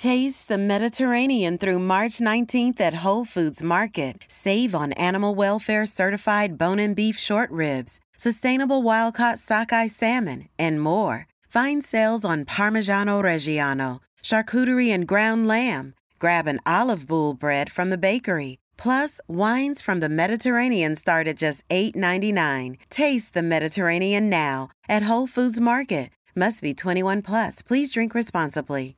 Taste the Mediterranean through March 19th at Whole Foods Market. Save on animal welfare certified bone and beef short ribs, sustainable wild caught sockeye salmon, and more. Find sales on Parmigiano Reggiano, charcuterie and ground lamb. Grab an olive boule bread from the bakery. Plus, wines from the Mediterranean start at just $8.99. Taste the Mediterranean now at Whole Foods Market. Must be 21 plus. Please drink responsibly.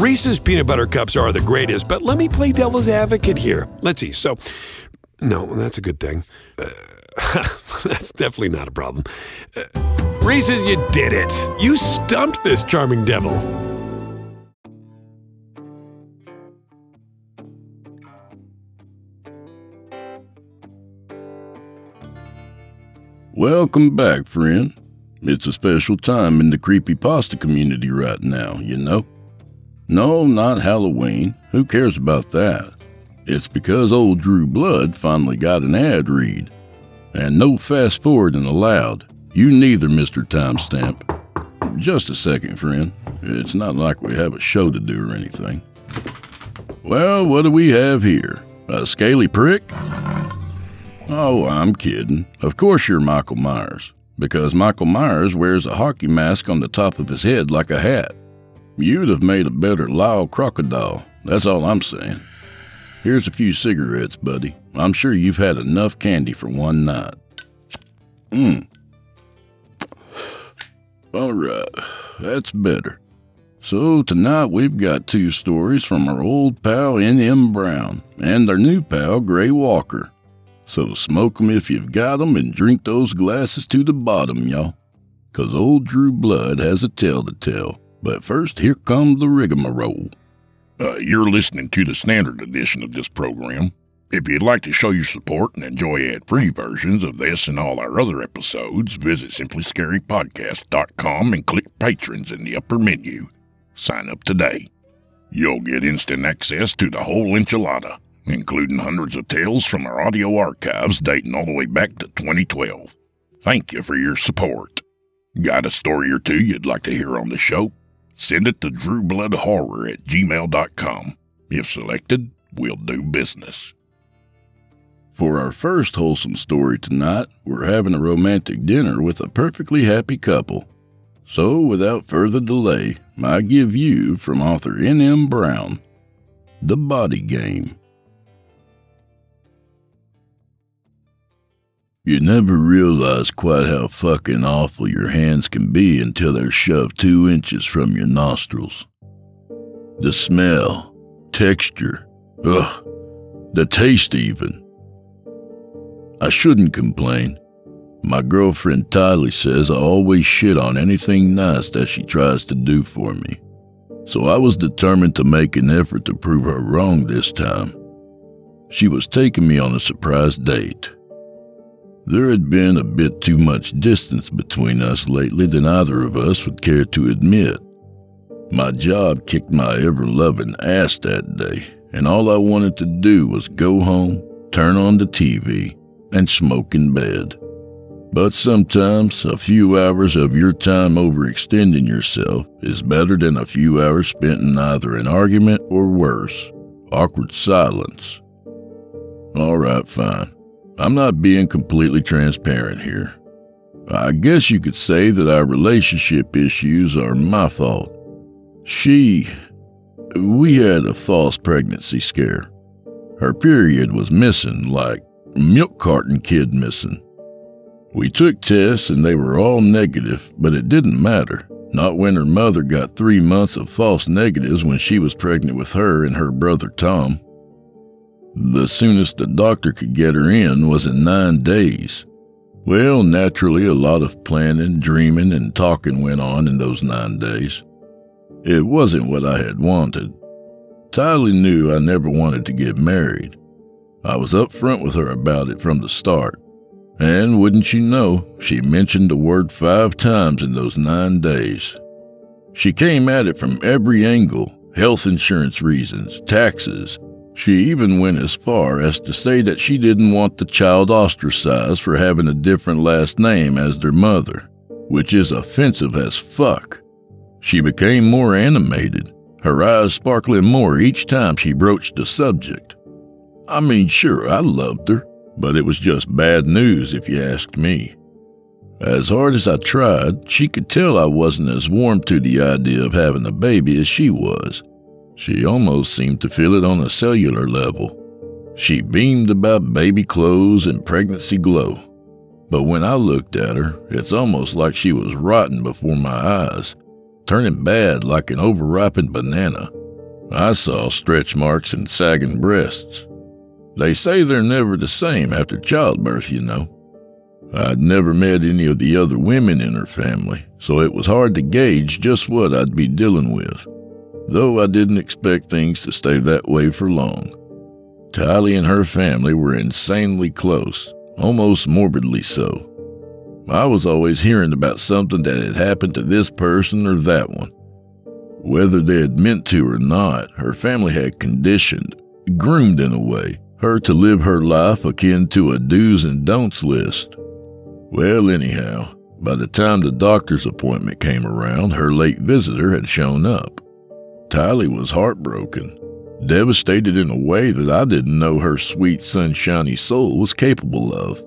Reese's peanut butter cups are the greatest, but let me play devil's advocate here. Let's see. So, no, that's a good thing. Uh, that's definitely not a problem. Uh, Reese's, you did it. You stumped this charming devil. Welcome back, friend. It's a special time in the creepy pasta community right now, you know? No, not Halloween. Who cares about that? It's because old Drew Blood finally got an ad read. And no fast forwarding allowed. You neither, Mr. Timestamp. Just a second, friend. It's not like we have a show to do or anything. Well, what do we have here? A scaly prick? Oh, I'm kidding. Of course you're Michael Myers, because Michael Myers wears a hockey mask on the top of his head like a hat. You'd have made a better Lyle crocodile, that's all I'm saying. Here's a few cigarettes, buddy. I'm sure you've had enough candy for one night. Mmm. All right, that's better. So tonight we've got two stories from our old pal N.M. Brown and our new pal Gray Walker. So smoke 'em if you've got 'em and drink those glasses to the bottom, y'all. 'Cause old Drew Blood has a tale to tell. But first, here comes the rigmarole. Uh, you're listening to the standard edition of this program. If you'd like to show your support and enjoy ad-free versions of this and all our other episodes, visit simplyscarypodcast.com and click Patrons in the upper menu. Sign up today. You'll get instant access to the whole enchilada, including hundreds of tales from our audio archives dating all the way back to 2012. Thank you for your support. Got a story or two you'd like to hear on the show? Send it to drewbloodhorror at gmail.com. If selected, we'll do business. For our first wholesome story tonight, we're having a romantic dinner with a perfectly happy couple. So, without further delay, I give you, from author N.M. Brown, The Body Game. You never realize quite how fucking awful your hands can be until they're shoved two inches from your nostrils. The smell, texture, ugh, the taste even. I shouldn't complain. My girlfriend Tylee says I always shit on anything nice that she tries to do for me. So I was determined to make an effort to prove her wrong this time. She was taking me on a surprise date. There had been a bit too much distance between us lately than either of us would care to admit. My job kicked my ever loving ass that day, and all I wanted to do was go home, turn on the TV, and smoke in bed. But sometimes a few hours of your time overextending yourself is better than a few hours spent in either an argument or worse, awkward silence. All right, fine. I'm not being completely transparent here. I guess you could say that our relationship issues are my fault. She. We had a false pregnancy scare. Her period was missing, like milk carton kid missing. We took tests and they were all negative, but it didn't matter. Not when her mother got three months of false negatives when she was pregnant with her and her brother Tom. The soonest the doctor could get her in was in nine days. Well, naturally, a lot of planning, dreaming, and talking went on in those nine days. It wasn't what I had wanted, Tylee knew I never wanted to get married. I was upfront with her about it from the start. And wouldn't you know, she mentioned the word five times in those nine days. She came at it from every angle health insurance reasons, taxes. She even went as far as to say that she didn't want the child ostracized for having a different last name as their mother, which is offensive as fuck. She became more animated, her eyes sparkling more each time she broached the subject. I mean, sure, I loved her, but it was just bad news if you asked me. As hard as I tried, she could tell I wasn't as warm to the idea of having a baby as she was. She almost seemed to feel it on a cellular level. She beamed about baby clothes and pregnancy glow. But when I looked at her, it's almost like she was rotten before my eyes, turning bad like an overripened banana. I saw stretch marks and sagging breasts. They say they're never the same after childbirth, you know. I'd never met any of the other women in her family, so it was hard to gauge just what I'd be dealing with, though I didn't expect things to stay that way for long. Tylee and her family were insanely close, almost morbidly so. I was always hearing about something that had happened to this person or that one. Whether they had meant to or not, her family had conditioned, groomed in a way, her to live her life akin to a do's and don'ts list. Well, anyhow, by the time the doctor's appointment came around, her late visitor had shown up. Tylee was heartbroken, devastated in a way that I didn't know her sweet, sunshiny soul was capable of.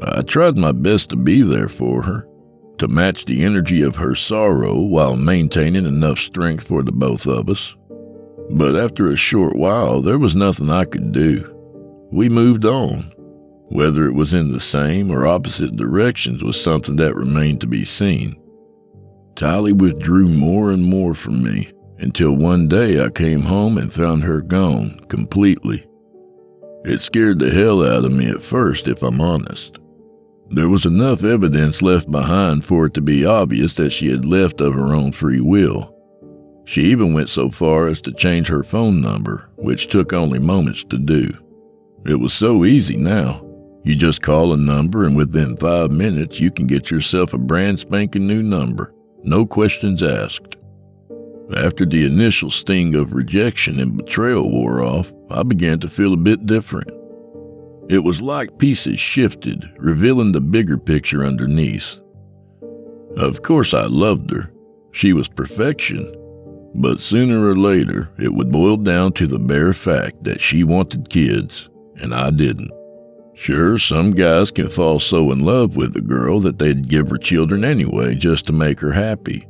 I tried my best to be there for her, to match the energy of her sorrow while maintaining enough strength for the both of us. But after a short while, there was nothing I could do. We moved on. Whether it was in the same or opposite directions was something that remained to be seen. Tylee withdrew more and more from me until one day I came home and found her gone completely. It scared the hell out of me at first, if I'm honest. There was enough evidence left behind for it to be obvious that she had left of her own free will. She even went so far as to change her phone number, which took only moments to do. It was so easy now. You just call a number, and within five minutes, you can get yourself a brand spanking new number. No questions asked. After the initial sting of rejection and betrayal wore off, I began to feel a bit different. It was like pieces shifted, revealing the bigger picture underneath. Of course, I loved her. She was perfection. But sooner or later, it would boil down to the bare fact that she wanted kids, and I didn't. Sure, some guys can fall so in love with a girl that they'd give her children anyway just to make her happy.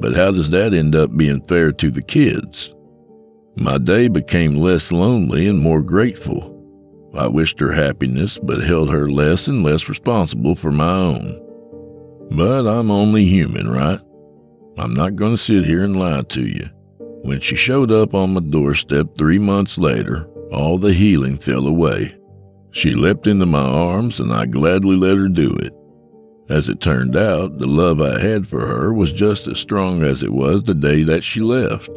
But how does that end up being fair to the kids? My day became less lonely and more grateful. I wished her happiness, but held her less and less responsible for my own. But I'm only human, right? I'm not going to sit here and lie to you. When she showed up on my doorstep three months later, all the healing fell away. She leapt into my arms, and I gladly let her do it. As it turned out, the love I had for her was just as strong as it was the day that she left.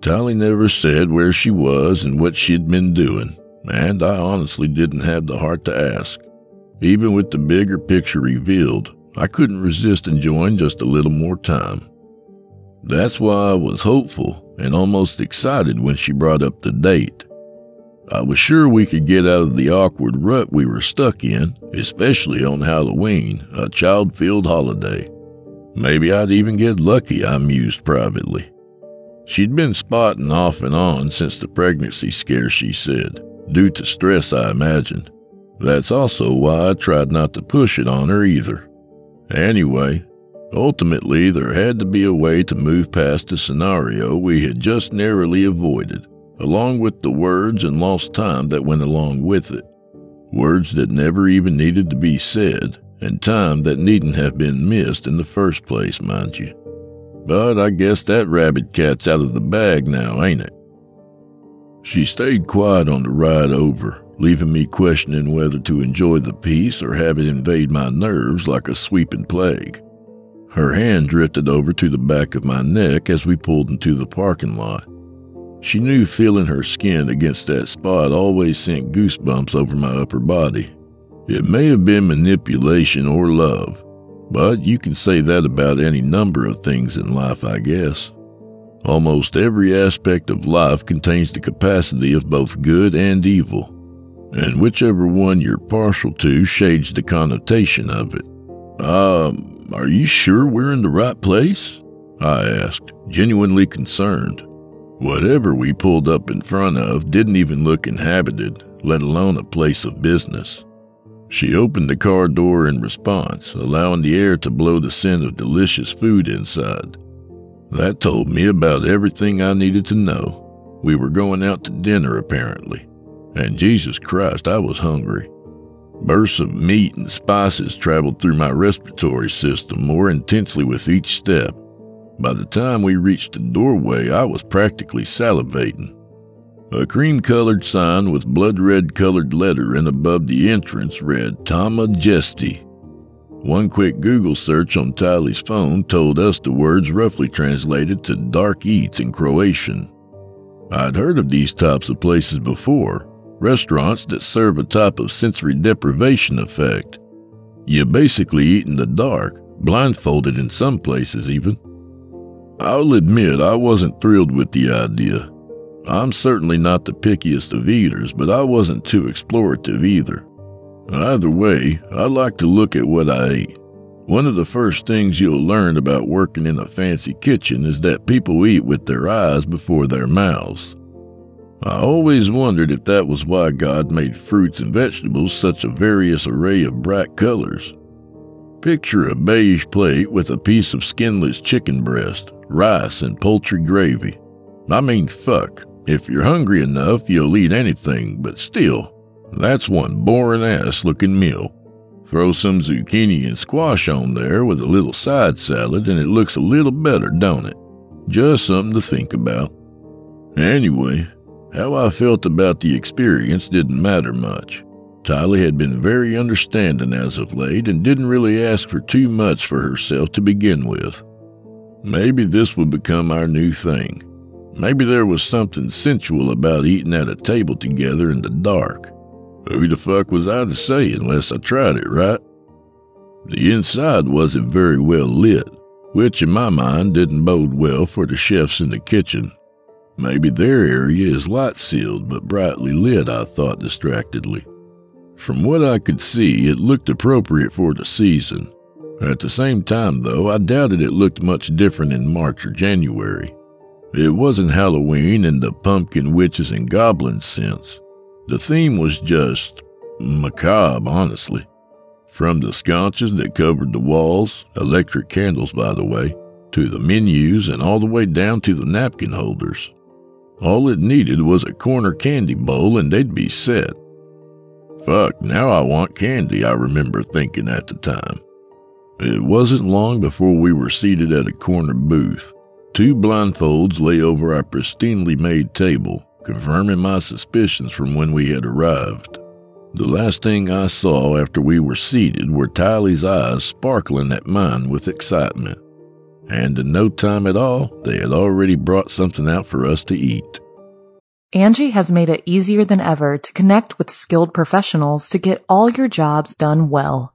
Tylee never said where she was and what she'd been doing, and I honestly didn't have the heart to ask. Even with the bigger picture revealed, I couldn't resist enjoying just a little more time. That's why I was hopeful and almost excited when she brought up the date. I was sure we could get out of the awkward rut we were stuck in, especially on Halloween, a child filled holiday. Maybe I'd even get lucky, I mused privately. She'd been spotting off and on since the pregnancy scare, she said due to stress, I imagine. That's also why I tried not to push it on her either. Anyway, ultimately, there had to be a way to move past the scenario we had just narrowly avoided, along with the words and lost time that went along with it. Words that never even needed to be said, and time that needn't have been missed in the first place, mind you. But I guess that rabbit cat's out of the bag now, ain't it? She stayed quiet on the ride over, leaving me questioning whether to enjoy the peace or have it invade my nerves like a sweeping plague. Her hand drifted over to the back of my neck as we pulled into the parking lot. She knew feeling her skin against that spot always sent goosebumps over my upper body. It may have been manipulation or love, but you can say that about any number of things in life, I guess. Almost every aspect of life contains the capacity of both good and evil, and whichever one you're partial to shades the connotation of it. Um, are you sure we're in the right place? I asked, genuinely concerned. Whatever we pulled up in front of didn't even look inhabited, let alone a place of business. She opened the car door in response, allowing the air to blow the scent of delicious food inside. That told me about everything I needed to know. We were going out to dinner, apparently, and Jesus Christ, I was hungry. Bursts of meat and spices traveled through my respiratory system more intensely with each step. By the time we reached the doorway, I was practically salivating. A cream colored sign with blood red colored lettering above the entrance read Tama Jesti. One quick Google search on Tylee's phone told us the words roughly translated to dark eats in Croatian. I'd heard of these types of places before, restaurants that serve a type of sensory deprivation effect. You basically eat in the dark, blindfolded in some places even. I'll admit I wasn't thrilled with the idea. I'm certainly not the pickiest of eaters, but I wasn't too explorative either. Either way, I like to look at what I eat. One of the first things you'll learn about working in a fancy kitchen is that people eat with their eyes before their mouths. I always wondered if that was why God made fruits and vegetables such a various array of bright colors. Picture a beige plate with a piece of skinless chicken breast, rice, and poultry gravy. I mean, fuck, if you're hungry enough, you'll eat anything, but still, that's one boring ass looking meal. Throw some zucchini and squash on there with a little side salad, and it looks a little better, don't it? Just something to think about. Anyway, how I felt about the experience didn't matter much. Tylee had been very understanding as of late and didn't really ask for too much for herself to begin with. Maybe this would become our new thing. Maybe there was something sensual about eating at a table together in the dark. Who the fuck was I to say unless I tried it, right? The inside wasn't very well lit, which in my mind didn't bode well for the chefs in the kitchen. Maybe their area is light sealed but brightly lit, I thought distractedly. From what I could see, it looked appropriate for the season. At the same time, though, I doubted it looked much different in March or January. It wasn't Halloween in the pumpkin witches and goblins sense. The theme was just macabre, honestly. From the sconces that covered the walls, electric candles, by the way, to the menus and all the way down to the napkin holders. All it needed was a corner candy bowl and they'd be set. Fuck, now I want candy, I remember thinking at the time. It wasn't long before we were seated at a corner booth, Two blindfolds lay over our pristinely made table, confirming my suspicions from when we had arrived. The last thing I saw after we were seated were Tylee's eyes sparkling at mine with excitement. And in no time at all, they had already brought something out for us to eat. Angie has made it easier than ever to connect with skilled professionals to get all your jobs done well.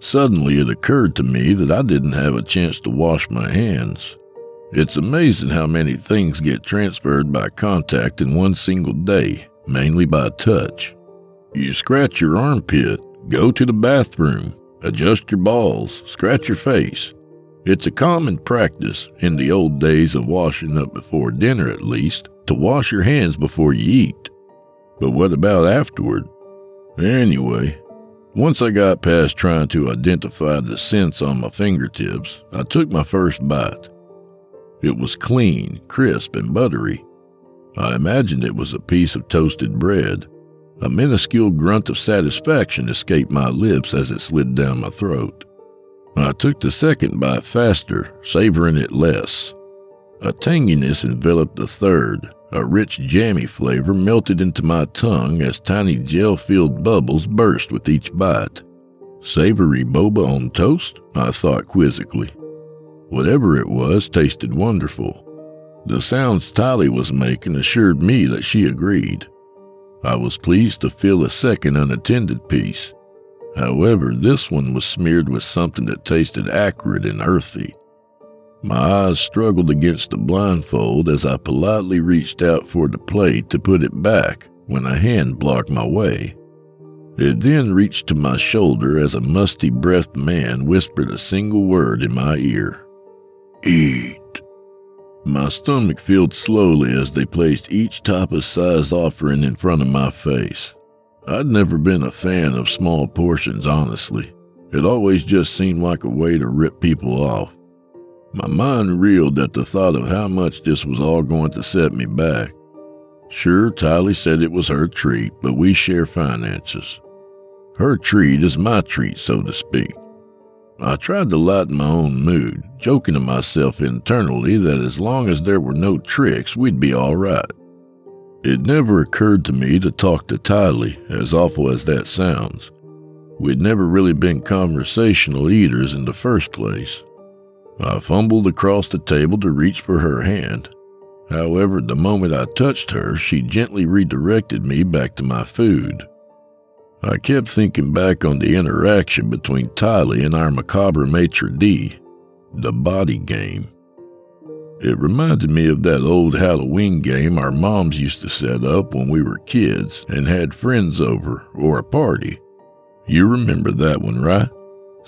Suddenly it occurred to me that I didn't have a chance to wash my hands. It's amazing how many things get transferred by contact in one single day, mainly by touch. You scratch your armpit, go to the bathroom, adjust your balls, scratch your face. It's a common practice, in the old days of washing up before dinner at least, to wash your hands before you eat. But what about afterward? Anyway, once I got past trying to identify the scents on my fingertips, I took my first bite. It was clean, crisp, and buttery. I imagined it was a piece of toasted bread. A minuscule grunt of satisfaction escaped my lips as it slid down my throat. I took the second bite faster, savoring it less. A tanginess enveloped the third, a rich jammy flavor melted into my tongue as tiny gel filled bubbles burst with each bite. Savory boba on toast? I thought quizzically. Whatever it was tasted wonderful. The sounds Tali was making assured me that she agreed. I was pleased to fill a second unattended piece. However, this one was smeared with something that tasted acrid and earthy. My eyes struggled against the blindfold as I politely reached out for the plate to put it back when a hand blocked my way. It then reached to my shoulder as a musty breathed man whispered a single word in my ear Eat. My stomach filled slowly as they placed each tapas sized offering in front of my face. I'd never been a fan of small portions, honestly. It always just seemed like a way to rip people off. My mind reeled at the thought of how much this was all going to set me back. Sure, Tylee said it was her treat, but we share finances. Her treat is my treat, so to speak. I tried to lighten my own mood, joking to myself internally that as long as there were no tricks, we'd be all right. It never occurred to me to talk to Tylee, as awful as that sounds. We'd never really been conversational eaters in the first place. I fumbled across the table to reach for her hand. However, the moment I touched her, she gently redirected me back to my food. I kept thinking back on the interaction between Tylee and our macabre maitre d', the body game. It reminded me of that old Halloween game our moms used to set up when we were kids and had friends over or a party. You remember that one, right?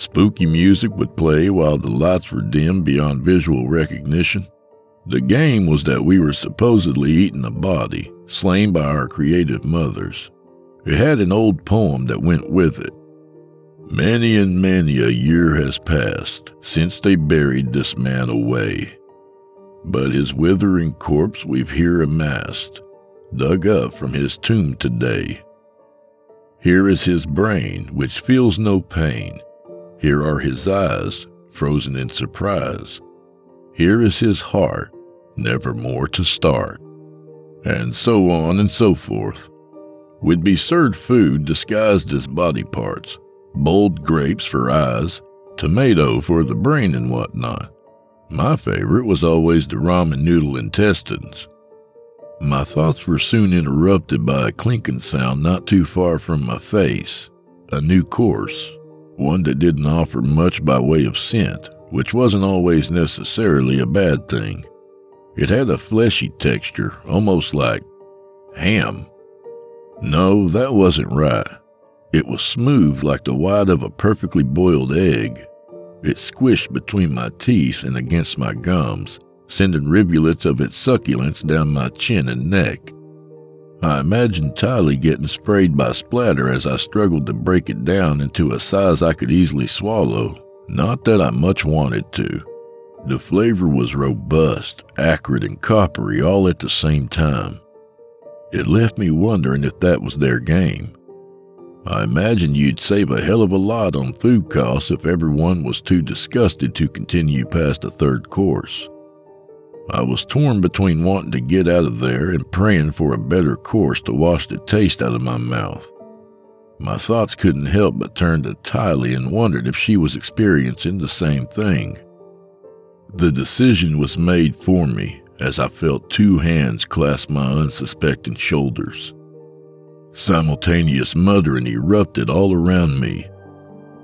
Spooky music would play while the lights were dim beyond visual recognition. The game was that we were supposedly eating a body, slain by our creative mothers. It had an old poem that went with it. Many and many a year has passed since they buried this man away. But his withering corpse we've here amassed, dug up from his tomb today. Here is his brain, which feels no pain, here are his eyes, frozen in surprise. Here is his heart, never more to start. And so on and so forth. We'd be served food disguised as body parts, boiled grapes for eyes, tomato for the brain and whatnot. My favorite was always the ramen noodle intestines. My thoughts were soon interrupted by a clinking sound not too far from my face. A new course one that didn't offer much by way of scent, which wasn't always necessarily a bad thing. It had a fleshy texture, almost like ham. No, that wasn't right. It was smooth like the white of a perfectly boiled egg. It squished between my teeth and against my gums, sending rivulets of its succulence down my chin and neck. I imagined Tylee getting sprayed by splatter as I struggled to break it down into a size I could easily swallow. Not that I much wanted to. The flavor was robust, acrid, and coppery all at the same time. It left me wondering if that was their game. I imagine you'd save a hell of a lot on food costs if everyone was too disgusted to continue past the third course. I was torn between wanting to get out of there and praying for a better course to wash the taste out of my mouth. My thoughts couldn't help but turn to Tylee and wondered if she was experiencing the same thing. The decision was made for me as I felt two hands clasp my unsuspecting shoulders. Simultaneous muttering erupted all around me.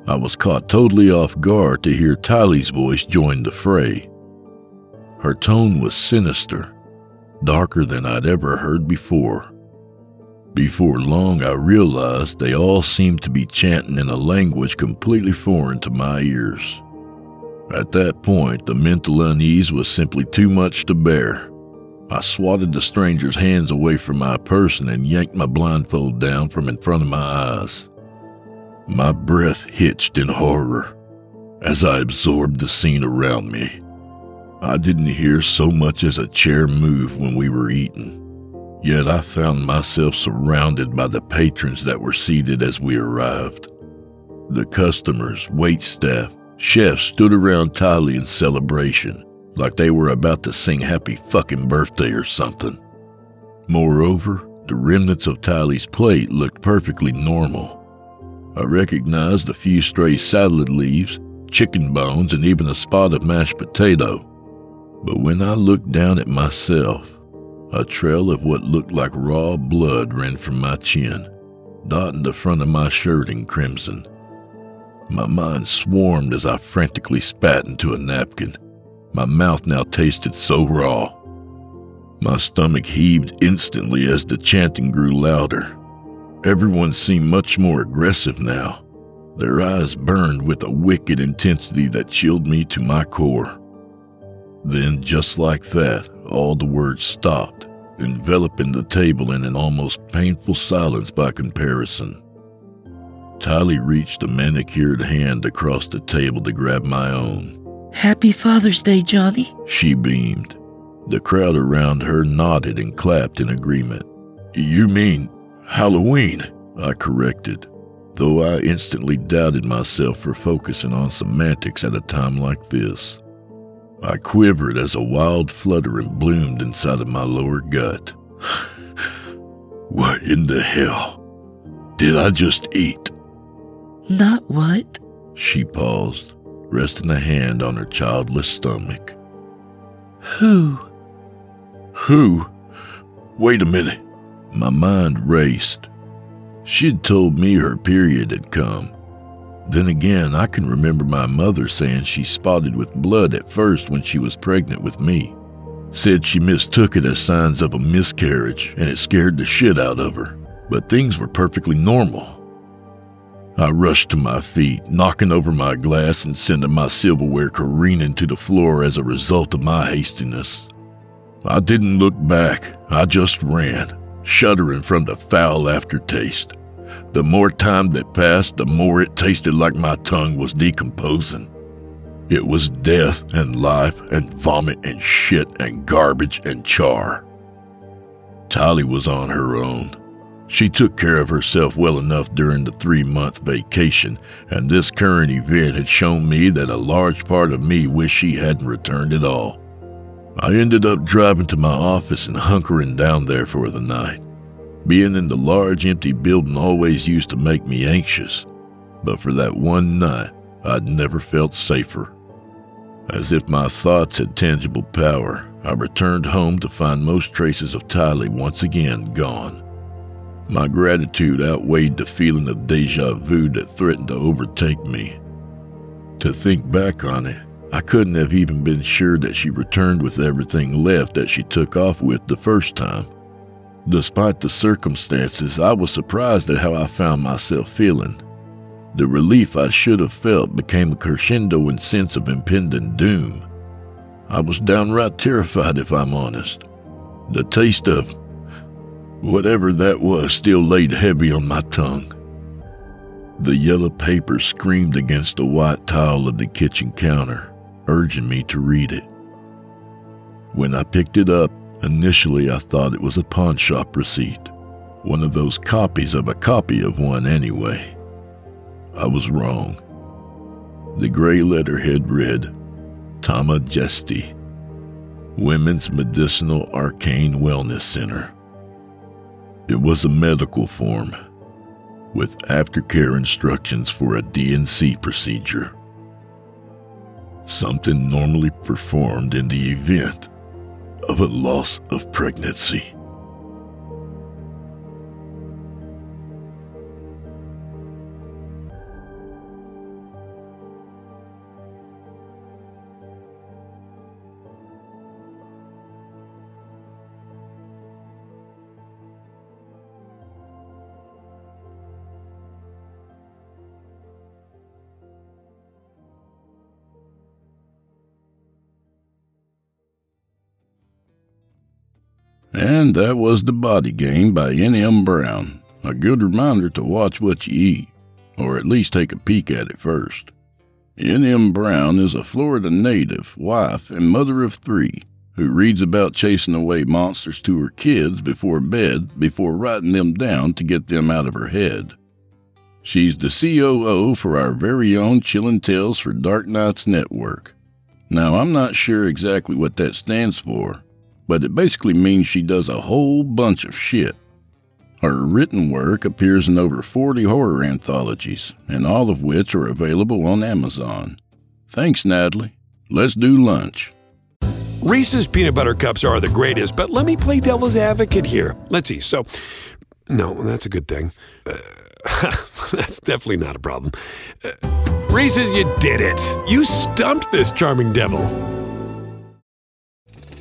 I was caught totally off guard to hear Tylee's voice join the fray. Her tone was sinister, darker than I'd ever heard before. Before long, I realized they all seemed to be chanting in a language completely foreign to my ears. At that point, the mental unease was simply too much to bear. I swatted the stranger's hands away from my person and yanked my blindfold down from in front of my eyes. My breath hitched in horror as I absorbed the scene around me. I didn't hear so much as a chair move when we were eating. Yet I found myself surrounded by the patrons that were seated as we arrived. The customers, wait staff, chefs stood around Tylee in celebration, like they were about to sing happy fucking birthday or something. Moreover, the remnants of Tylee's plate looked perfectly normal. I recognized a few stray salad leaves, chicken bones, and even a spot of mashed potato. But when I looked down at myself, a trail of what looked like raw blood ran from my chin, dotting the front of my shirt in crimson. My mind swarmed as I frantically spat into a napkin. My mouth now tasted so raw. My stomach heaved instantly as the chanting grew louder. Everyone seemed much more aggressive now. Their eyes burned with a wicked intensity that chilled me to my core. Then, just like that, all the words stopped, enveloping the table in an almost painful silence by comparison. Tylee reached a manicured hand across the table to grab my own. Happy Father's Day, Johnny. She beamed. The crowd around her nodded and clapped in agreement. You mean Halloween? I corrected, though I instantly doubted myself for focusing on semantics at a time like this. I quivered as a wild fluttering bloomed inside of my lower gut. what in the hell did I just eat? Not what? She paused, resting a hand on her childless stomach. Who? Who? Wait a minute. My mind raced. She'd told me her period had come, then again, I can remember my mother saying she spotted with blood at first when she was pregnant with me. Said she mistook it as signs of a miscarriage and it scared the shit out of her, but things were perfectly normal. I rushed to my feet, knocking over my glass and sending my silverware careening to the floor as a result of my hastiness. I didn't look back, I just ran, shuddering from the foul aftertaste. The more time that passed, the more it tasted like my tongue was decomposing. It was death and life and vomit and shit and garbage and char. Tylee was on her own. She took care of herself well enough during the three month vacation, and this current event had shown me that a large part of me wished she hadn't returned at all. I ended up driving to my office and hunkering down there for the night. Being in the large empty building always used to make me anxious, but for that one night, I'd never felt safer. As if my thoughts had tangible power, I returned home to find most traces of Tylee once again gone. My gratitude outweighed the feeling of deja vu that threatened to overtake me. To think back on it, I couldn't have even been sure that she returned with everything left that she took off with the first time. Despite the circumstances, I was surprised at how I found myself feeling. The relief I should have felt became a crescendo in sense of impending doom. I was downright terrified, if I'm honest. The taste of whatever that was still laid heavy on my tongue. The yellow paper screamed against the white tile of the kitchen counter, urging me to read it. When I picked it up, Initially, I thought it was a pawn shop receipt. One of those copies of a copy of one, anyway. I was wrong. The gray letterhead read Tama Jesti, Women's Medicinal Arcane Wellness Center. It was a medical form with aftercare instructions for a D&C procedure. Something normally performed in the event of a loss of pregnancy. And that was The Body Game by N.M. Brown. A good reminder to watch what you eat, or at least take a peek at it first. N.M. Brown is a Florida native, wife, and mother of three who reads about chasing away monsters to her kids before bed before writing them down to get them out of her head. She's the COO for our very own Chillin' Tales for Dark Nights Network. Now, I'm not sure exactly what that stands for, but it basically means she does a whole bunch of shit. Her written work appears in over 40 horror anthologies, and all of which are available on Amazon. Thanks, Natalie. Let's do lunch. Reese's peanut butter cups are the greatest, but let me play devil's advocate here. Let's see. So, no, that's a good thing. Uh, that's definitely not a problem. Uh, Reese's, you did it. You stumped this charming devil.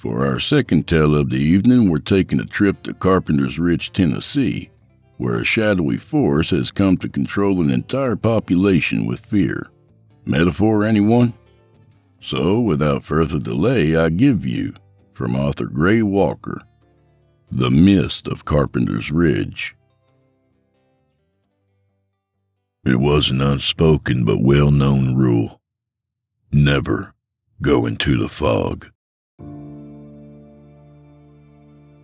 For our second tale of the evening, we're taking a trip to Carpenter's Ridge, Tennessee, where a shadowy force has come to control an entire population with fear. Metaphor, anyone? So, without further delay, I give you, from author Gray Walker, The Mist of Carpenter's Ridge. It was an unspoken but well known rule never go into the fog.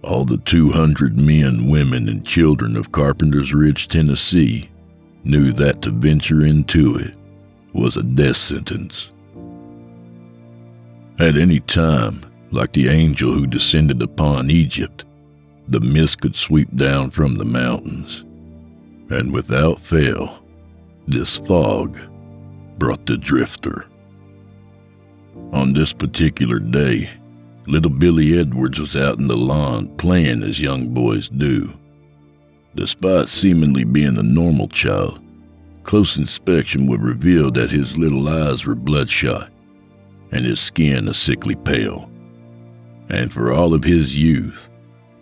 All the 200 men, women, and children of Carpenter's Ridge, Tennessee, knew that to venture into it was a death sentence. At any time, like the angel who descended upon Egypt, the mist could sweep down from the mountains, and without fail, this fog brought the drifter. On this particular day, little Billy Edwards was out in the lawn playing as young boys do. Despite seemingly being a normal child, close inspection would reveal that his little eyes were bloodshot and his skin a sickly pale. And for all of his youth,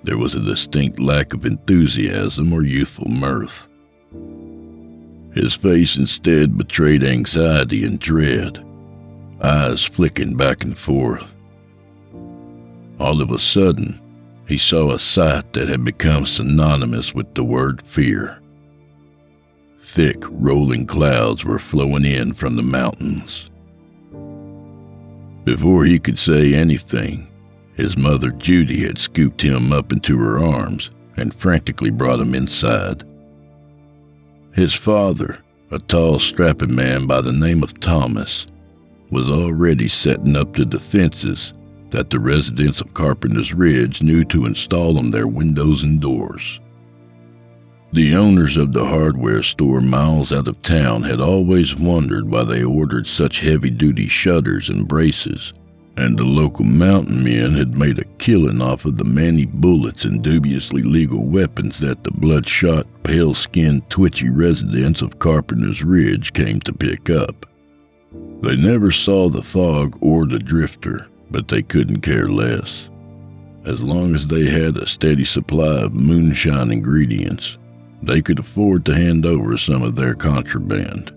there was a distinct lack of enthusiasm or youthful mirth. His face instead betrayed anxiety and dread, eyes flicking back and forth. All of a sudden, he saw a sight that had become synonymous with the word fear. Thick, rolling clouds were flowing in from the mountains. Before he could say anything, his mother Judy had scooped him up into her arms and frantically brought him inside. His father, a tall, strapping man by the name of Thomas, was already setting up the defenses that the residents of Carpenter's Ridge knew to install on their windows and doors. The owners of the hardware store miles out of town had always wondered why they ordered such heavy duty shutters and braces, and the local mountain men had made a killing off of the many bullets and dubiously legal weapons that the bloodshot, pale skinned, twitchy residents of Carpenter's Ridge came to pick up. They never saw the fog or the drifter, but they couldn't care less. As long as they had a steady supply of moonshine ingredients, they could afford to hand over some of their contraband.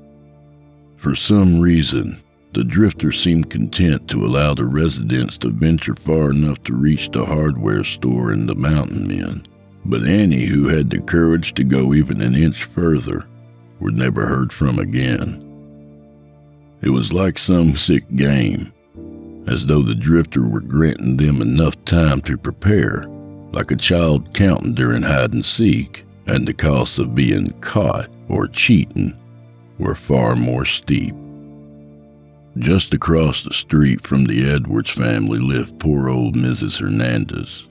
For some reason, the drifter seemed content to allow the residents to venture far enough to reach the hardware store and the mountain men. But Annie, who had the courage to go even an inch further, were never heard from again. It was like some sick game, as though the drifter were granting them enough time to prepare, like a child counting during hide and seek, and the costs of being caught or cheating were far more steep. Just across the street from the Edwards family lived poor old Mrs. Hernandez.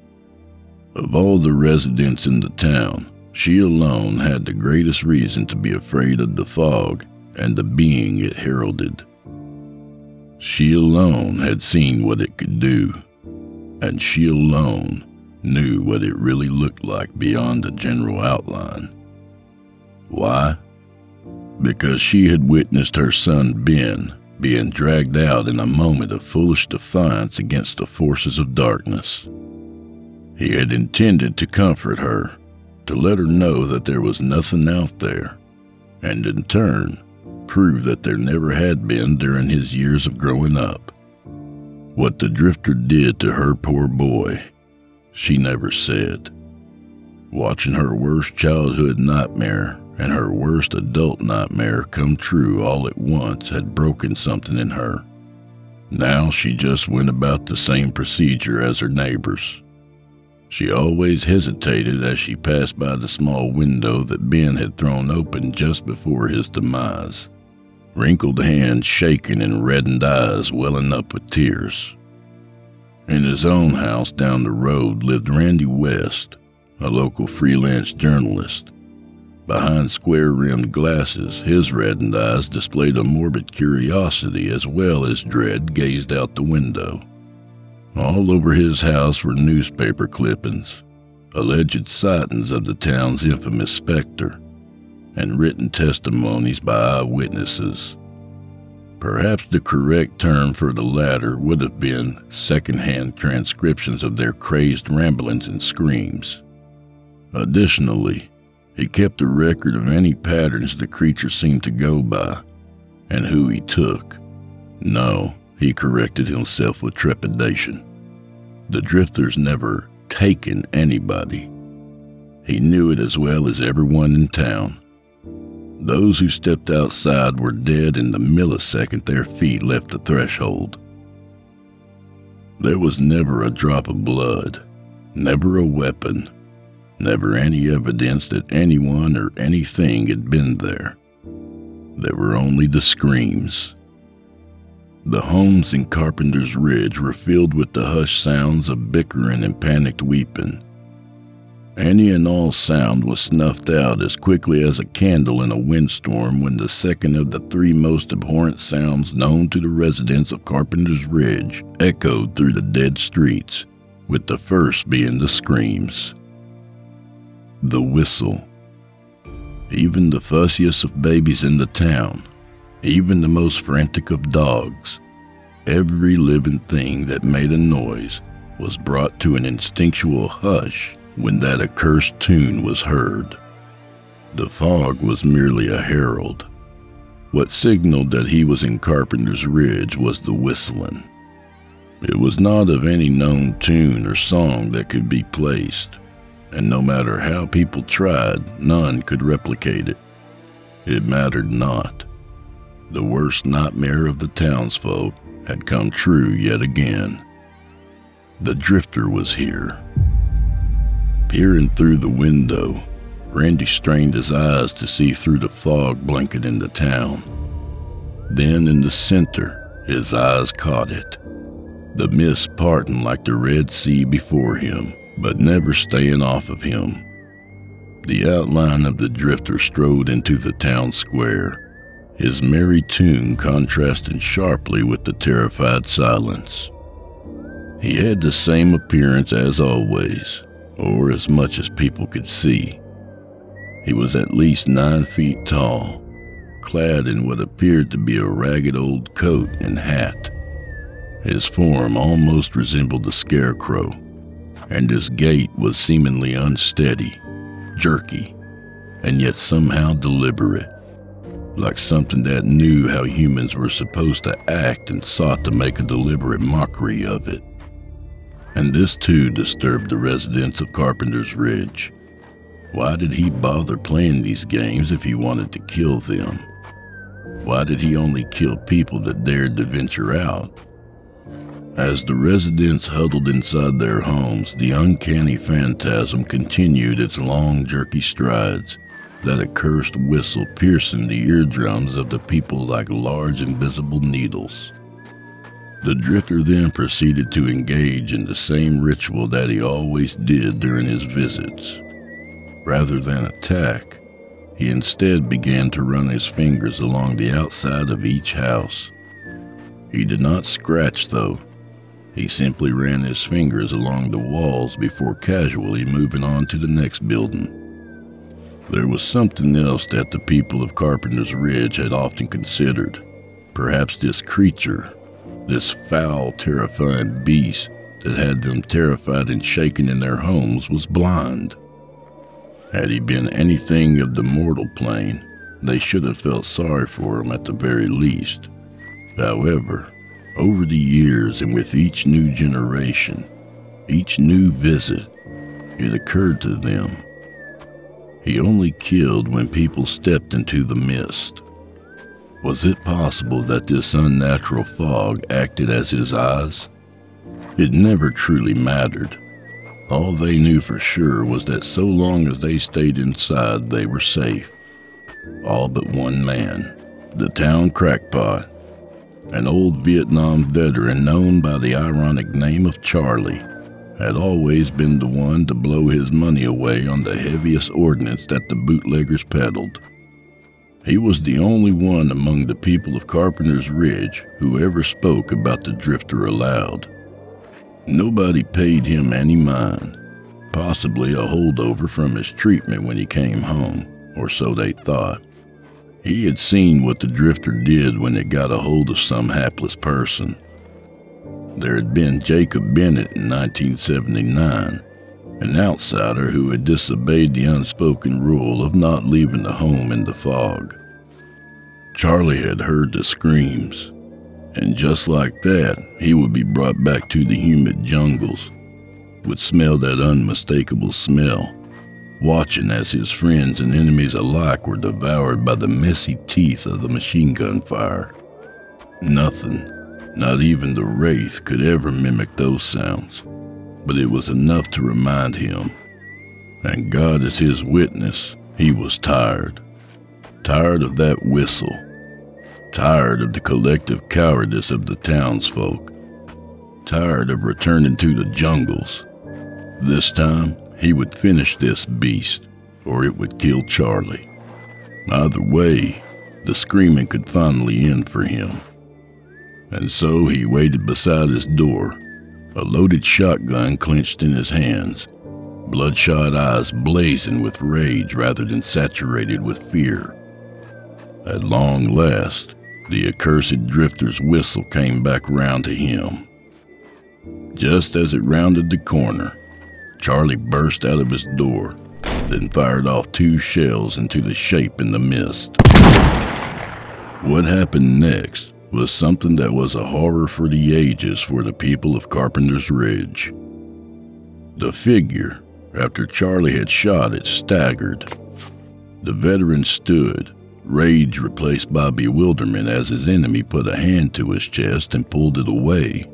Of all the residents in the town, she alone had the greatest reason to be afraid of the fog and the being it heralded. She alone had seen what it could do, and she alone knew what it really looked like beyond the general outline. Why? Because she had witnessed her son Ben being dragged out in a moment of foolish defiance against the forces of darkness. He had intended to comfort her, to let her know that there was nothing out there, and in turn, prove that there never had been during his years of growing up. What the drifter did to her poor boy, she never said. Watching her worst childhood nightmare and her worst adult nightmare come true all at once had broken something in her. Now she just went about the same procedure as her neighbors. She always hesitated as she passed by the small window that Ben had thrown open just before his demise, wrinkled hands shaking and reddened eyes welling up with tears. In his own house down the road lived Randy West, a local freelance journalist Behind square rimmed glasses, his reddened eyes displayed a morbid curiosity as well as dread gazed out the window. All over his house were newspaper clippings, alleged sightings of the town's infamous specter, and written testimonies by eyewitnesses. Perhaps the correct term for the latter would have been second-hand transcriptions of their crazed ramblings and screams. Additionally, he kept a record of any patterns the creature seemed to go by, and who he took. No, he corrected himself with trepidation. The drifters never taken anybody. He knew it as well as everyone in town. Those who stepped outside were dead in the millisecond their feet left the threshold. There was never a drop of blood, never a weapon, Never any evidence that anyone or anything had been there. There were only the screams. The homes in Carpenter's Ridge were filled with the hushed sounds of bickering and panicked weeping. Any and all sound was snuffed out as quickly as a candle in a windstorm when the second of the three most abhorrent sounds known to the residents of Carpenter's Ridge echoed through the dead streets, with the first being the screams the whistle. Even the fussiest of babies in the town, even the most frantic of dogs, every living thing that made a noise was brought to an instinctual hush when that accursed tune was heard. The fog was merely a herald. What signaled that he was in Carpenter's Ridge was the whistling. It was not of any known tune or song that could be placed and no matter how people tried, none could replicate it. It mattered not. The worst nightmare of the townsfolk had come true yet again. The drifter was here. Peering through the window, Randy strained his eyes to see through the fog blanketing the town. Then in the center, his eyes caught it. The mist parting like the Red Sea before him but never staying off of him. The outline of the drifter strode into the town square, his merry tune contrasting sharply with the terrified silence. He had the same appearance as always, or as much as people could see. He was at least nine feet tall, clad in what appeared to be a ragged old coat and hat. His form almost resembled a scarecrow, and his gait was seemingly unsteady, jerky, and yet somehow deliberate, like something that knew how humans were supposed to act and sought to make a deliberate mockery of it. And this too disturbed the residents of Carpenter's Ridge. Why did he bother playing these games if he wanted to kill them? Why did he only kill people that dared to venture out? As the residents huddled inside their homes, the uncanny phantasm continued its long, jerky strides, that accursed whistle piercing the eardrums of the people like large invisible needles. The drifter then proceeded to engage in the same ritual that he always did during his visits. Rather than attack, he instead began to run his fingers along the outside of each house. He did not scratch, though, he simply ran his fingers along the walls before casually moving on to the next building. There was something else that the people of Carpenter's Ridge had often considered. Perhaps this creature, this foul, terrifying beast that had them terrified and shaken in their homes, was blind. Had he been anything of the mortal plane, they should have felt sorry for him at the very least. However, over the years and with each new generation, each new visit, it occurred to them. He only killed when people stepped into the mist. Was it possible that this unnatural fog acted as his eyes? It never truly mattered. All they knew for sure was that so long as they stayed inside, they were safe. All but one man, the town crackpot, an old Vietnam veteran known by the ironic name of Charlie, had always been the one to blow his money away on the heaviest ordnance that the bootleggers peddled. He was the only one among the people of Carpenter's Ridge who ever spoke about the drifter aloud. Nobody paid him any mind, possibly a holdover from his treatment when he came home, or so they thought. He had seen what the drifter did when it got a hold of some hapless person. There had been Jacob Bennett in 1979, an outsider who had disobeyed the unspoken rule of not leaving the home in the fog. Charlie had heard the screams, and just like that, he would be brought back to the humid jungles, would smell that unmistakable smell watching as his friends and enemies alike were devoured by the messy teeth of the machine gun fire. Nothing, not even the wraith, could ever mimic those sounds, but it was enough to remind him. And God is his witness, he was tired. Tired of that whistle. Tired of the collective cowardice of the townsfolk. Tired of returning to the jungles. This time, he would finish this beast, or it would kill Charlie. Either way, the screaming could finally end for him. And so he waited beside his door, a loaded shotgun clenched in his hands, bloodshot eyes blazing with rage rather than saturated with fear. At long last, the accursed drifter's whistle came back round to him. Just as it rounded the corner, Charlie burst out of his door, then fired off two shells into the shape in the mist. What happened next was something that was a horror for the ages for the people of Carpenter's Ridge. The figure, after Charlie had shot it, staggered. The veteran stood, rage replaced by bewilderment as his enemy put a hand to his chest and pulled it away.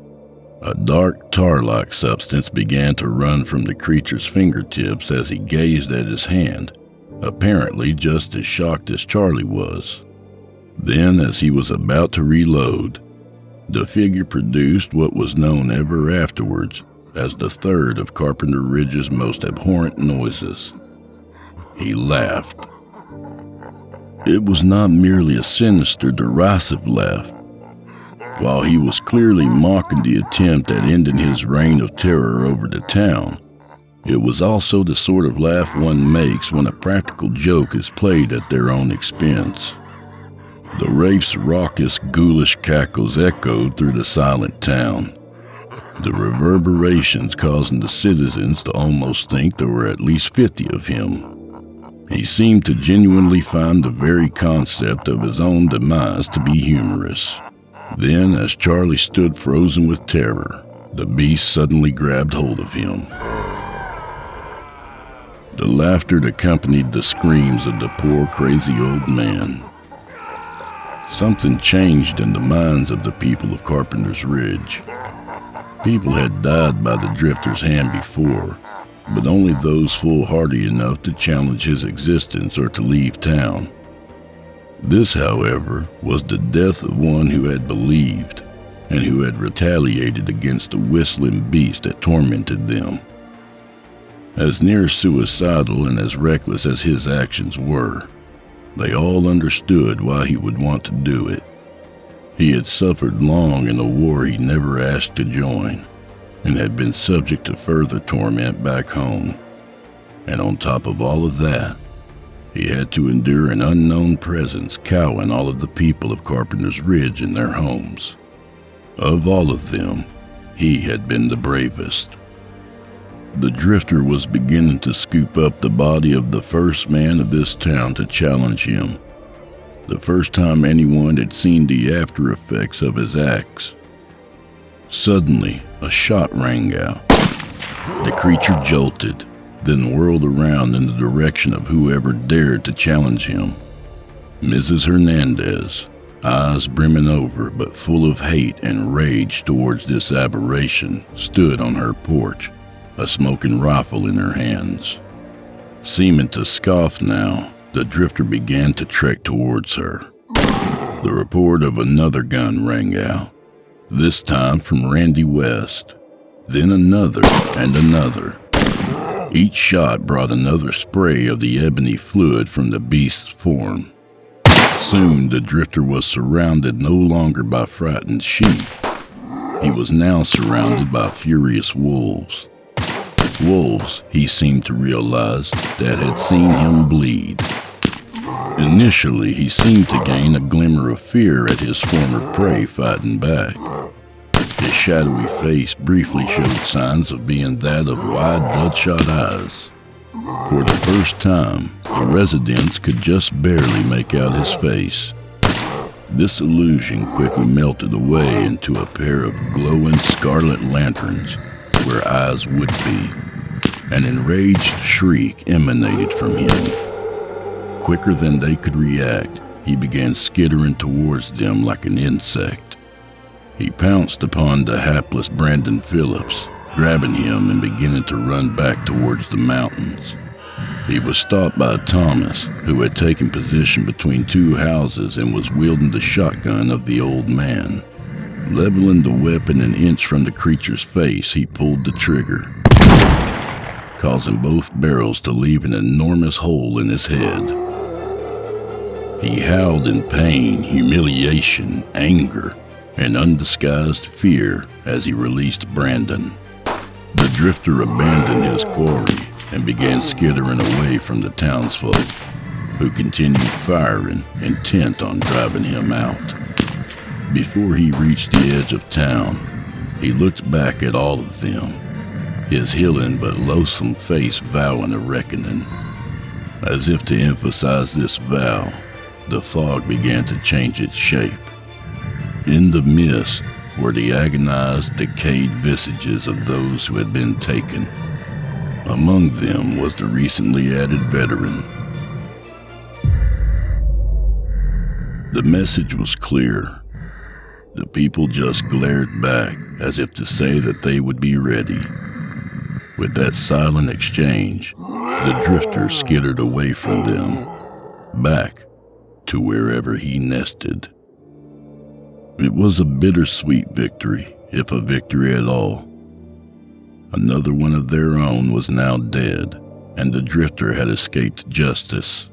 A dark tar like substance began to run from the creature's fingertips as he gazed at his hand, apparently just as shocked as Charlie was. Then, as he was about to reload, the figure produced what was known ever afterwards as the third of Carpenter Ridge's most abhorrent noises he laughed. It was not merely a sinister, derisive laugh. While he was clearly mocking the attempt at ending his reign of terror over the town, it was also the sort of laugh one makes when a practical joke is played at their own expense. The Wraith's raucous, ghoulish cackles echoed through the silent town, the reverberations causing the citizens to almost think there were at least 50 of him. He seemed to genuinely find the very concept of his own demise to be humorous. Then, as Charlie stood frozen with terror, the beast suddenly grabbed hold of him. The laughter that accompanied the screams of the poor, crazy old man. Something changed in the minds of the people of Carpenter's Ridge. People had died by the drifter's hand before, but only those foolhardy enough to challenge his existence or to leave town. This, however, was the death of one who had believed and who had retaliated against the whistling beast that tormented them. As near suicidal and as reckless as his actions were, they all understood why he would want to do it. He had suffered long in a war he never asked to join and had been subject to further torment back home. And on top of all of that, he had to endure an unknown presence cowing all of the people of Carpenter's Ridge in their homes. Of all of them, he had been the bravest. The drifter was beginning to scoop up the body of the first man of this town to challenge him. The first time anyone had seen the after effects of his acts. Suddenly, a shot rang out. The creature jolted, then whirled around in the direction of whoever dared to challenge him. Mrs. Hernandez, eyes brimming over but full of hate and rage towards this aberration, stood on her porch, a smoking rifle in her hands. Seeming to scoff now, the drifter began to trek towards her. The report of another gun rang out, this time from Randy West, then another and another. Each shot brought another spray of the ebony fluid from the beast's form. Soon the drifter was surrounded no longer by frightened sheep. He was now surrounded by furious wolves. Wolves, he seemed to realize, that had seen him bleed. Initially, he seemed to gain a glimmer of fear at his former prey fighting back. His shadowy face briefly showed signs of being that of wide, bloodshot eyes. For the first time, the residents could just barely make out his face. This illusion quickly melted away into a pair of glowing scarlet lanterns where eyes would be. An enraged shriek emanated from him. Quicker than they could react, he began skittering towards them like an insect. He pounced upon the hapless Brandon Phillips, grabbing him and beginning to run back towards the mountains. He was stopped by Thomas, who had taken position between two houses and was wielding the shotgun of the old man. Leveling the weapon an inch from the creature's face, he pulled the trigger, causing both barrels to leave an enormous hole in his head. He howled in pain, humiliation, anger, and undisguised fear as he released Brandon. The drifter abandoned his quarry and began skittering away from the townsfolk, who continued firing, intent on driving him out. Before he reached the edge of town, he looked back at all of them, his healing but loathsome face vowing a reckoning. As if to emphasize this vow, the fog began to change its shape. In the mist were the agonized, decayed visages of those who had been taken. Among them was the recently added veteran. The message was clear. The people just glared back as if to say that they would be ready. With that silent exchange, the drifter skittered away from them, back to wherever he nested. It was a bittersweet victory, if a victory at all. Another one of their own was now dead, and the drifter had escaped justice.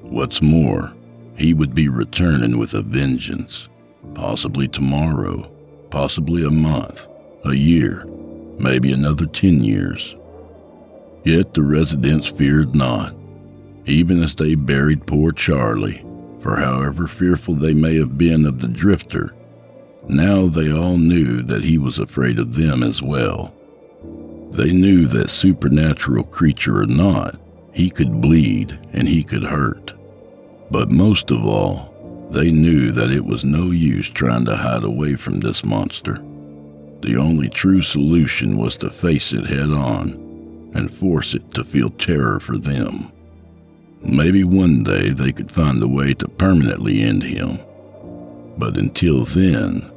What's more, he would be returning with a vengeance, possibly tomorrow, possibly a month, a year, maybe another 10 years. Yet the residents feared not, even as they buried poor Charlie, for however fearful they may have been of the drifter, now they all knew that he was afraid of them as well. They knew that supernatural creature or not, he could bleed and he could hurt. But most of all, they knew that it was no use trying to hide away from this monster. The only true solution was to face it head on and force it to feel terror for them. Maybe one day they could find a way to permanently end him. But until then,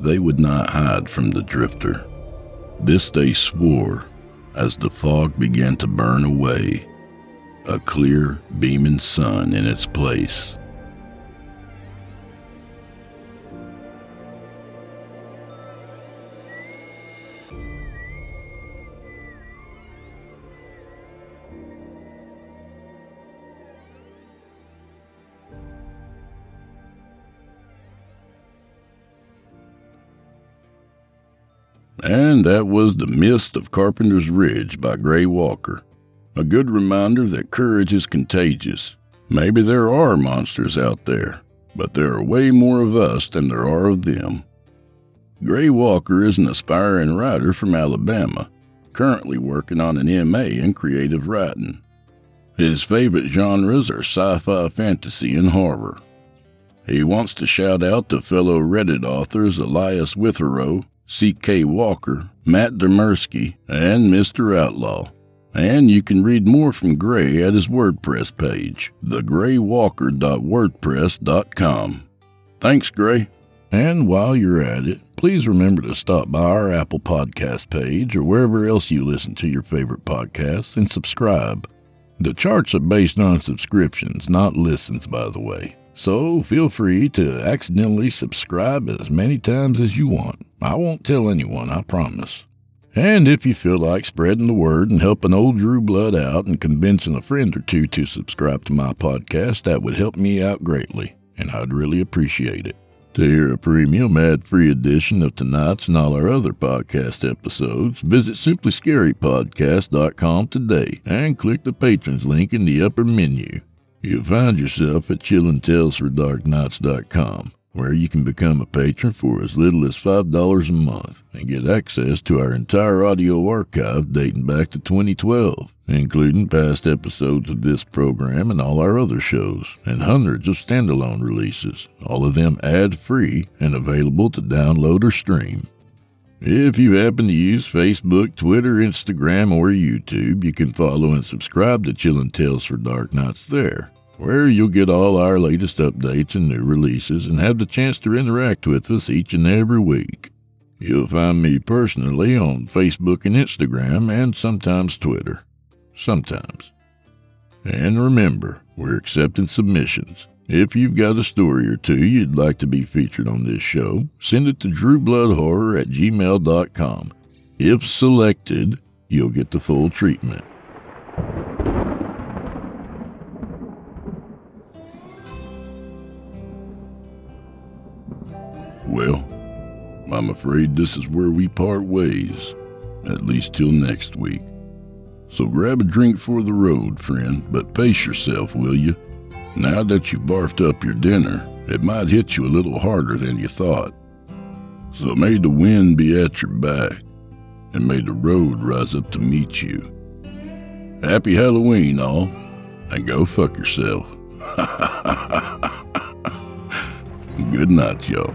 they would not hide from the drifter. This they swore as the fog began to burn away, a clear, beaming sun in its place. And that was The Mist of Carpenter's Ridge by Gray Walker. A good reminder that courage is contagious. Maybe there are monsters out there, but there are way more of us than there are of them. Gray Walker is an aspiring writer from Alabama, currently working on an MA in creative writing. His favorite genres are sci fi fantasy and horror. He wants to shout out to fellow Reddit authors Elias Witherow C.K. Walker, Matt Dymerski, and Mr. Outlaw. And you can read more from Gray at his WordPress page, thegraywalker.wordpress.com. Thanks, Gray. And while you're at it, please remember to stop by our Apple Podcast page or wherever else you listen to your favorite podcasts and subscribe. The charts are based on subscriptions, not listens, by the way. So feel free to accidentally subscribe as many times as you want. I won't tell anyone, I promise. And if you feel like spreading the word and helping old Drew Blood out and convincing a friend or two to subscribe to my podcast, that would help me out greatly, and I'd really appreciate it. To hear a premium ad free edition of tonight's and all our other podcast episodes, visit simplyscarypodcast.com today and click the patrons link in the upper menu. You'll find yourself at chillintalesfordarknights.com, where you can become a patron for as little as $5 a month and get access to our entire audio archive dating back to 2012, including past episodes of this program and all our other shows, and hundreds of standalone releases, all of them ad free and available to download or stream. If you happen to use Facebook, Twitter, Instagram, or YouTube, you can follow and subscribe to Chillin' Tales for Dark Nights there, where you'll get all our latest updates and new releases and have the chance to interact with us each and every week. You'll find me personally on Facebook and Instagram, and sometimes Twitter. Sometimes. And remember, we're accepting submissions. If you've got a story or two you'd like to be featured on this show, send it to drewbloodhorror at gmail.com. If selected, you'll get the full treatment. Well, I'm afraid this is where we part ways, at least till next week. So grab a drink for the road, friend, but pace yourself, will you? Now that you've barfed up your dinner, it might hit you a little harder than you thought. So may the wind be at your back, and may the road rise up to meet you. Happy Halloween, all, and go fuck yourself. Good night, y'all.